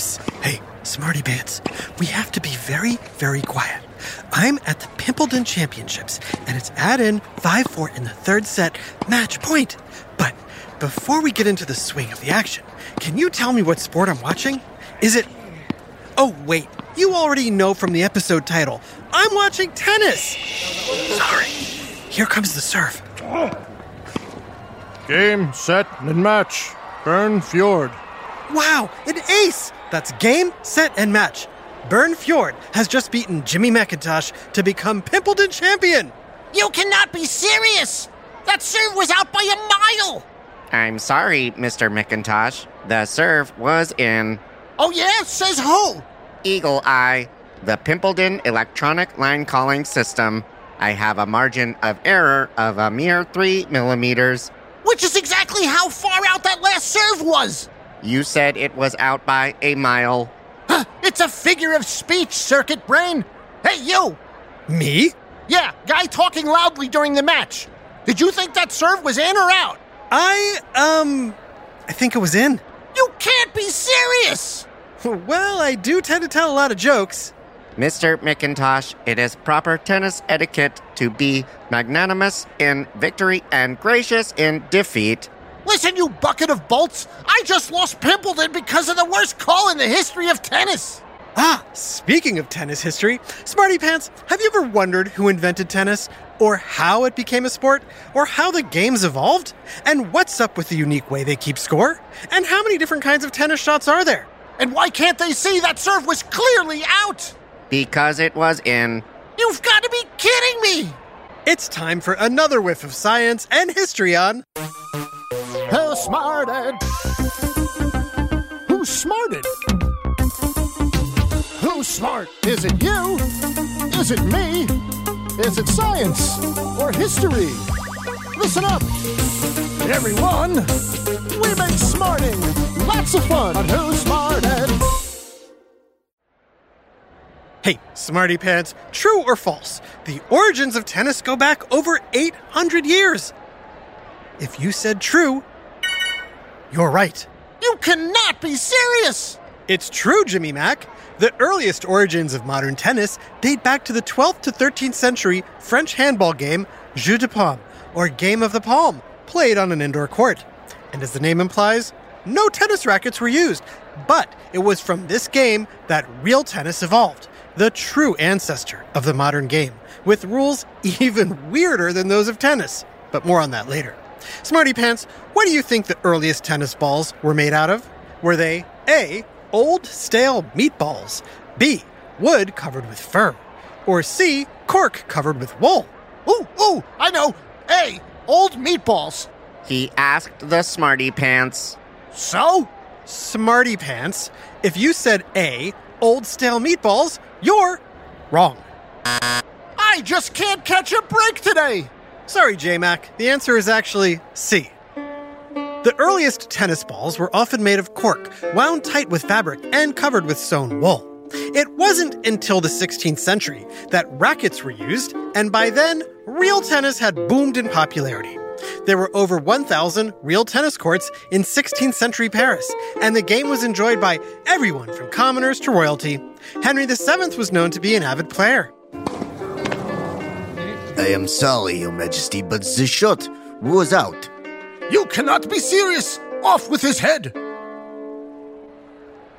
Hey, Smarty Pants, we have to be very, very quiet. I'm at the Pimpledon Championships, and it's at in 5 4 in the third set, match point. But before we get into the swing of the action, can you tell me what sport I'm watching? Is it. Oh, wait, you already know from the episode title. I'm watching tennis! Sorry. Here comes the serve. Game, set, and match. Burn Fjord. Wow, an ace! That's game, set, and match. Burn Fjord has just beaten Jimmy McIntosh to become Pimpledon champion. You cannot be serious! That serve was out by a mile! I'm sorry, Mr. McIntosh. The serve was in Oh, yeah? Says who? Eagle Eye, the Pimpledon electronic line calling system. I have a margin of error of a mere three millimeters. Which is exactly how far out that last serve was! You said it was out by a mile. Huh, it's a figure of speech, circuit brain! Hey, you! Me? Yeah, guy talking loudly during the match. Did you think that serve was in or out? I, um, I think it was in. You can't be serious! Well, I do tend to tell a lot of jokes. Mr. McIntosh, it is proper tennis etiquette to be magnanimous in victory and gracious in defeat. Listen, you bucket of bolts! I just lost Pimpledon because of the worst call in the history of tennis! Ah, speaking of tennis history, Smarty Pants, have you ever wondered who invented tennis? Or how it became a sport? Or how the games evolved? And what's up with the unique way they keep score? And how many different kinds of tennis shots are there? And why can't they see that serve was clearly out? Because it was in. You've got to be kidding me! It's time for another whiff of science and history on. Who smarted? Who's smarted? Who's smart? Is it you? Is it me? Is it science or history? Listen up, everyone. We make smarting lots of fun on Who's Smarted. Hey, Smarty Pants, true or false? The origins of tennis go back over 800 years. If you said true, you're right. You cannot be serious! It's true, Jimmy Mack. The earliest origins of modern tennis date back to the 12th to 13th century French handball game Jeu de Paume, or Game of the Palm, played on an indoor court. And as the name implies, no tennis rackets were used. But it was from this game that real tennis evolved, the true ancestor of the modern game, with rules even weirder than those of tennis. But more on that later. Smarty Pants, what do you think the earliest tennis balls were made out of? Were they A. Old stale meatballs, B. Wood covered with fur, or C. Cork covered with wool? Ooh, ooh, I know! A, old meatballs! He asked the smarty pants. So? Smarty Pants, if you said A. Old stale meatballs, you're wrong. I I just can't catch a break today. Sorry, J-Mac. The answer is actually C. The earliest tennis balls were often made of cork, wound tight with fabric, and covered with sewn wool. It wasn't until the 16th century that rackets were used, and by then, real tennis had boomed in popularity. There were over 1,000 real tennis courts in 16th century Paris, and the game was enjoyed by everyone from commoners to royalty. Henry VII was known to be an avid player. I am sorry, Your Majesty, but the shot was out. You cannot be serious. Off with his head.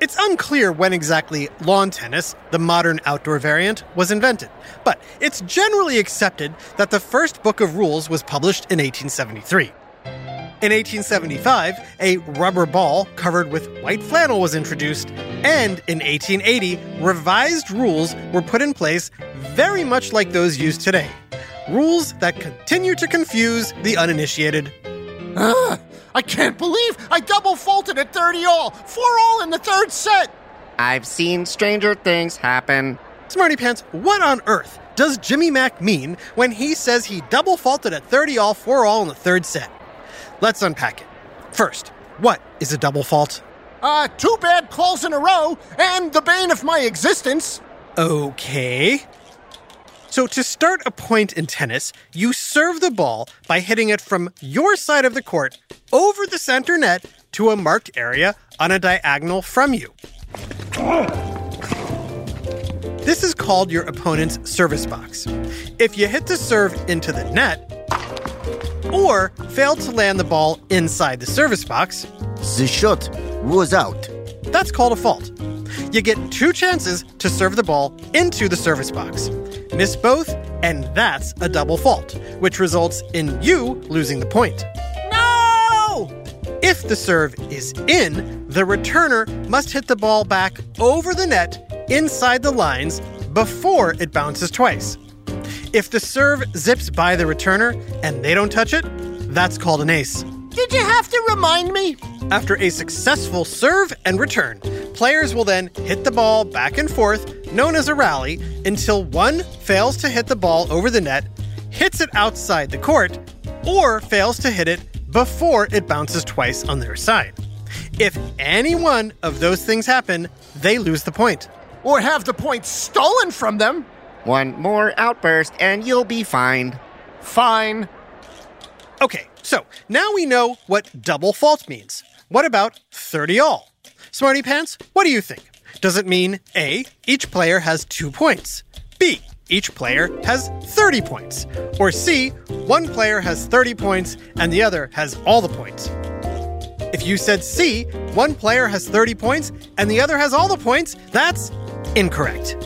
It's unclear when exactly lawn tennis, the modern outdoor variant, was invented, but it's generally accepted that the first book of rules was published in 1873. In 1875, a rubber ball covered with white flannel was introduced, and in 1880, revised rules were put in place very much like those used today. Rules that continue to confuse the uninitiated. Ah, I can't believe I double faulted at 30 all. Four all in the third set. I've seen stranger things happen. Smarty Pants, what on earth does Jimmy Mack mean when he says he double faulted at 30 all, 4 all in the third set? Let's unpack it. First, what is a double fault? Uh, two bad calls in a row, and the bane of my existence. Okay. So, to start a point in tennis, you serve the ball by hitting it from your side of the court over the center net to a marked area on a diagonal from you. This is called your opponent's service box. If you hit the serve into the net, or fail to land the ball inside the service box, The shot was out. that's called a fault. You get two chances to serve the ball into the service box. Miss both, and that's a double fault, which results in you losing the point. No! If the serve is in, the returner must hit the ball back over the net inside the lines before it bounces twice. If the serve zips by the returner and they don't touch it, that's called an ace. Did you have to remind me? After a successful serve and return, players will then hit the ball back and forth, known as a rally, until one fails to hit the ball over the net, hits it outside the court, or fails to hit it before it bounces twice on their side. If any one of those things happen, they lose the point. Or have the point stolen from them? One more outburst and you'll be fined. Fine. Okay, so now we know what double fault means. What about 30 all? Smarty Pants, what do you think? Does it mean A, each player has two points? B, each player has 30 points? Or C, one player has 30 points and the other has all the points? If you said C, one player has 30 points and the other has all the points, that's incorrect.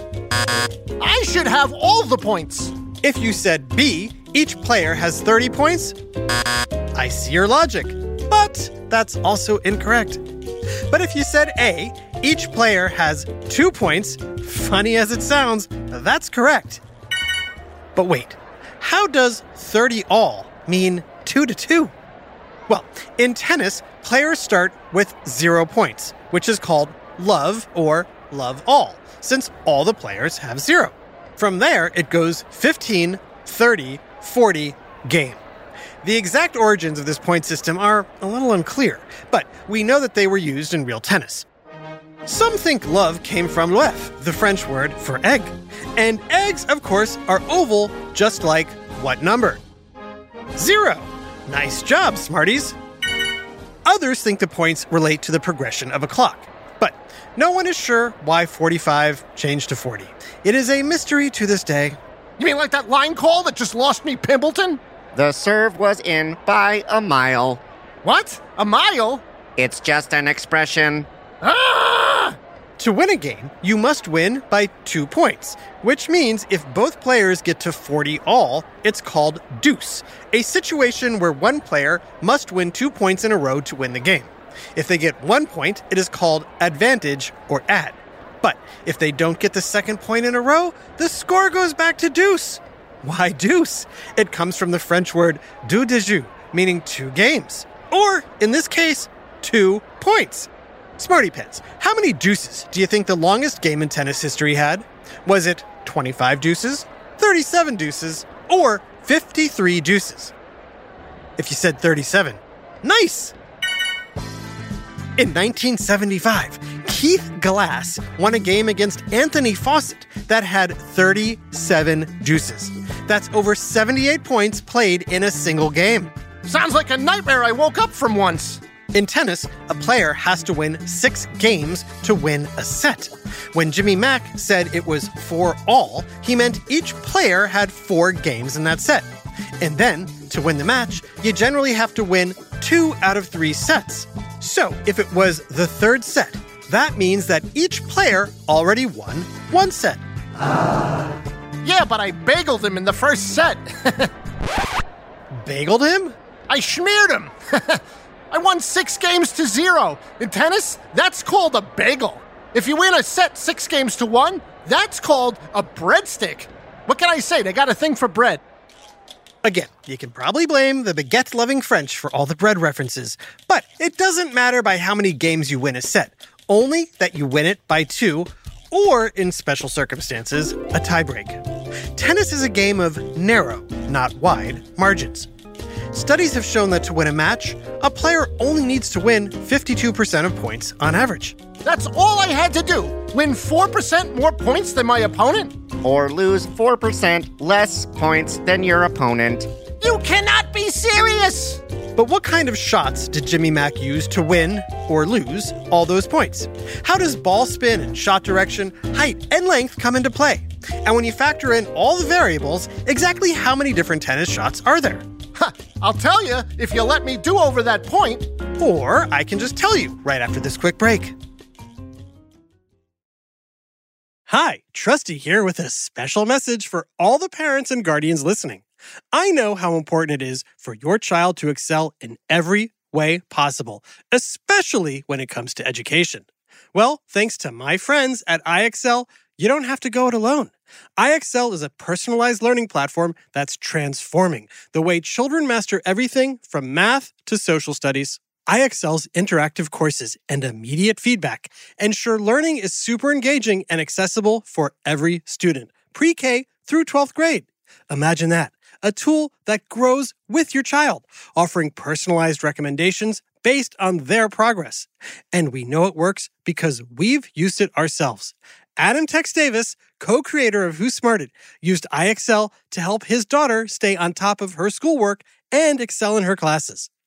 I should have all the points. If you said B, each player has 30 points, I see your logic, but that's also incorrect. But if you said A, each player has two points, funny as it sounds, that's correct. But wait, how does 30 all mean 2 to 2? Well, in tennis, players start with zero points, which is called love or love all, since all the players have zero. From there, it goes 15, 30, 40, game. The exact origins of this point system are a little unclear, but we know that they were used in real tennis. Some think love came from l'œuf, the French word for egg. And eggs, of course, are oval, just like what number? Zero. Nice job, Smarties. Others think the points relate to the progression of a clock. But no one is sure why 45 changed to 40. It is a mystery to this day. You mean like that line call that just lost me Pimpledon? The serve was in by a mile. What? A mile? It's just an expression. Ah! To win a game, you must win by two points, which means if both players get to 40 all, it's called deuce, a situation where one player must win two points in a row to win the game. If they get one point, it is called advantage or add. But if they don't get the second point in a row, the score goes back to deuce. Why deuce? It comes from the French word deux de jeu, meaning two games. Or, in this case, two points. Smarty Pants, how many deuces do you think the longest game in tennis history had? Was it 25 deuces, 37 deuces, or 53 deuces. If you said 37, nice! In 1975, Keith Glass won a game against Anthony Fawcett that had 37 deuces. That's over 78 points played in a single game. Sounds like a nightmare I woke up from once. In tennis, a player has to win six games to win a set. When Jimmy Mack said it was four all, he meant each player had four games in that set. And then, to win the match, you generally have to win two out of three sets. So, if it was the third set, that means that each player already won one set. Ah. Yeah, but I bageled him in the first set. Bageled him? I smeared him. I won six games to zero. In tennis, that's called a bagel. If you win a set six games to one, that's called a breadstick. What can I say? They got a thing for bread. Again, you can probably blame the baguette loving French for all the bread references, but it doesn't matter by how many games you win a set, only that you win it by two, or in special circumstances, a tiebreak. Tennis is a game of narrow, not wide, margins. Studies have shown that to win a match, a player only needs to win 52% of points on average. That's all I had to do. Win 4% more points than my opponent? Or lose 4% less points than your opponent. You cannot be serious! But what kind of shots did Jimmy Mack use to win or lose all those points? How does ball spin and shot direction, height, and length come into play? And when you factor in all the variables, exactly how many different tennis shots are there? Ha, I'll tell you if you let me do over that point. Or I can just tell you right after this quick break. Hi, Trusty here with a special message for all the parents and guardians listening. I know how important it is for your child to excel in every way possible, especially when it comes to education. Well, thanks to my friends at IXL, you don't have to go it alone. IXL is a personalized learning platform that's transforming the way children master everything from math to social studies. IXL's interactive courses and immediate feedback ensure learning is super engaging and accessible for every student, pre K through 12th grade. Imagine that a tool that grows with your child, offering personalized recommendations based on their progress. And we know it works because we've used it ourselves. Adam Tex Davis, co creator of Who Smarted, used IXL to help his daughter stay on top of her schoolwork and excel in her classes.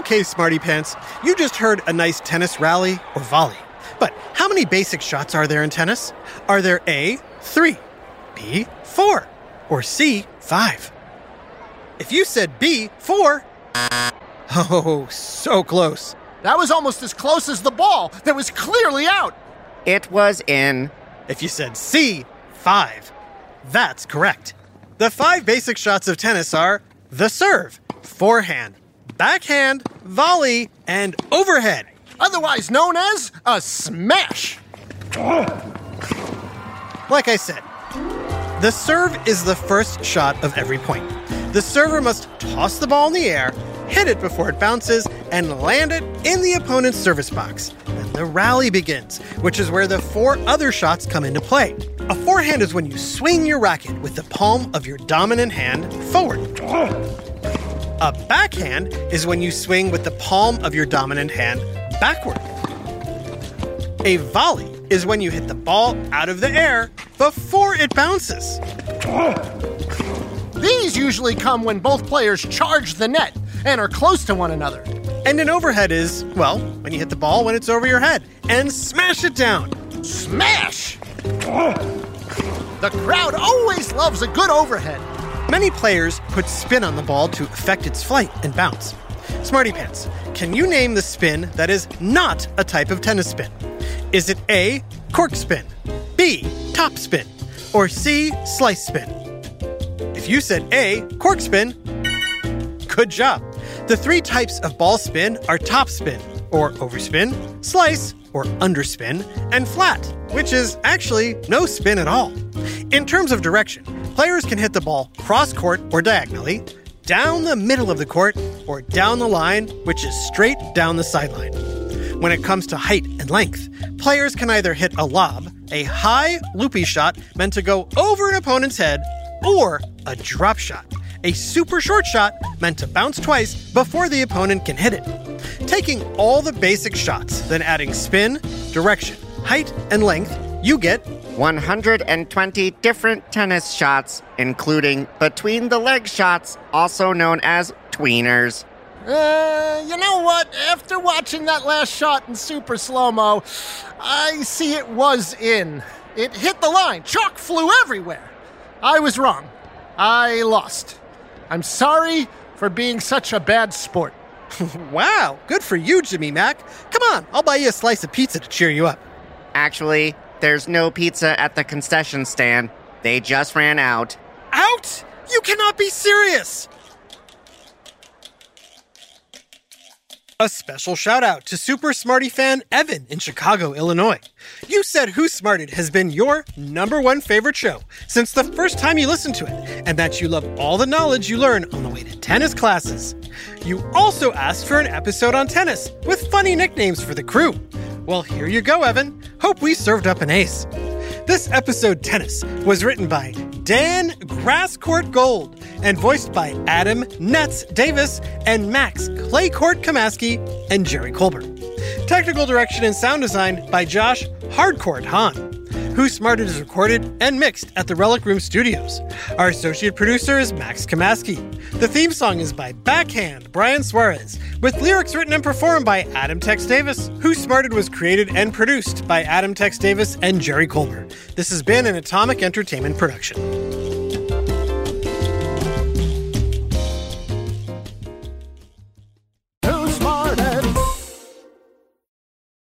Okay, Smarty Pants, you just heard a nice tennis rally or volley. But how many basic shots are there in tennis? Are there A, 3, B, 4, or C, 5? If you said B, 4, oh, so close. That was almost as close as the ball that was clearly out. It was in. If you said C, 5, that's correct. The five basic shots of tennis are the serve, forehand, backhand, volley, and overhead. Otherwise known as a smash. Like I said, the serve is the first shot of every point. The server must toss the ball in the air, hit it before it bounces, and land it in the opponent's service box. Then the rally begins, which is where the four other shots come into play. A forehand is when you swing your racket with the palm of your dominant hand forward. A backhand is when you swing with the palm of your dominant hand backward. A volley is when you hit the ball out of the air before it bounces. These usually come when both players charge the net and are close to one another. And an overhead is, well, when you hit the ball when it's over your head and smash it down. Smash! The crowd always loves a good overhead. Many players put spin on the ball to affect its flight and bounce. Smarty Pants, can you name the spin that is not a type of tennis spin? Is it A, cork spin, B, top spin, or C, slice spin? If you said A, cork spin, good job. The three types of ball spin are top spin, or overspin, slice, or underspin, and flat, which is actually no spin at all. In terms of direction, players can hit the ball cross court or diagonally, down the middle of the court, or down the line, which is straight down the sideline. When it comes to height and length, players can either hit a lob, a high, loopy shot meant to go over an opponent's head, or a drop shot, a super short shot meant to bounce twice before the opponent can hit it. Taking all the basic shots, then adding spin, direction, height, and length, you get 120 different tennis shots, including between the leg shots, also known as tweeners. Uh, you know what? After watching that last shot in super slow mo, I see it was in. It hit the line. Chalk flew everywhere. I was wrong. I lost. I'm sorry for being such a bad sport. wow, good for you, Jimmy Mack. Come on, I'll buy you a slice of pizza to cheer you up. Actually, there's no pizza at the concession stand. They just ran out. Out? You cannot be serious! A special shout out to Super Smarty fan Evan in Chicago, Illinois. You said Who Smarted has been your number one favorite show since the first time you listened to it, and that you love all the knowledge you learn on the way to tennis classes. You also asked for an episode on tennis with funny nicknames for the crew. Well, here you go, Evan. Hope we served up an ace. This episode, Tennis, was written by Dan Grasscourt Gold and voiced by Adam Nets Davis and Max Claycourt Kamaski and Jerry Colbert. Technical direction and sound design by Josh Hardcourt Hahn. Who Smarted is recorded and mixed at the Relic Room Studios. Our associate producer is Max Kamaski. The theme song is by Backhand Brian Suarez, with lyrics written and performed by Adam Tex Davis. Who Smarted was created and produced by Adam Tex Davis and Jerry Colbert. This has been an Atomic Entertainment production.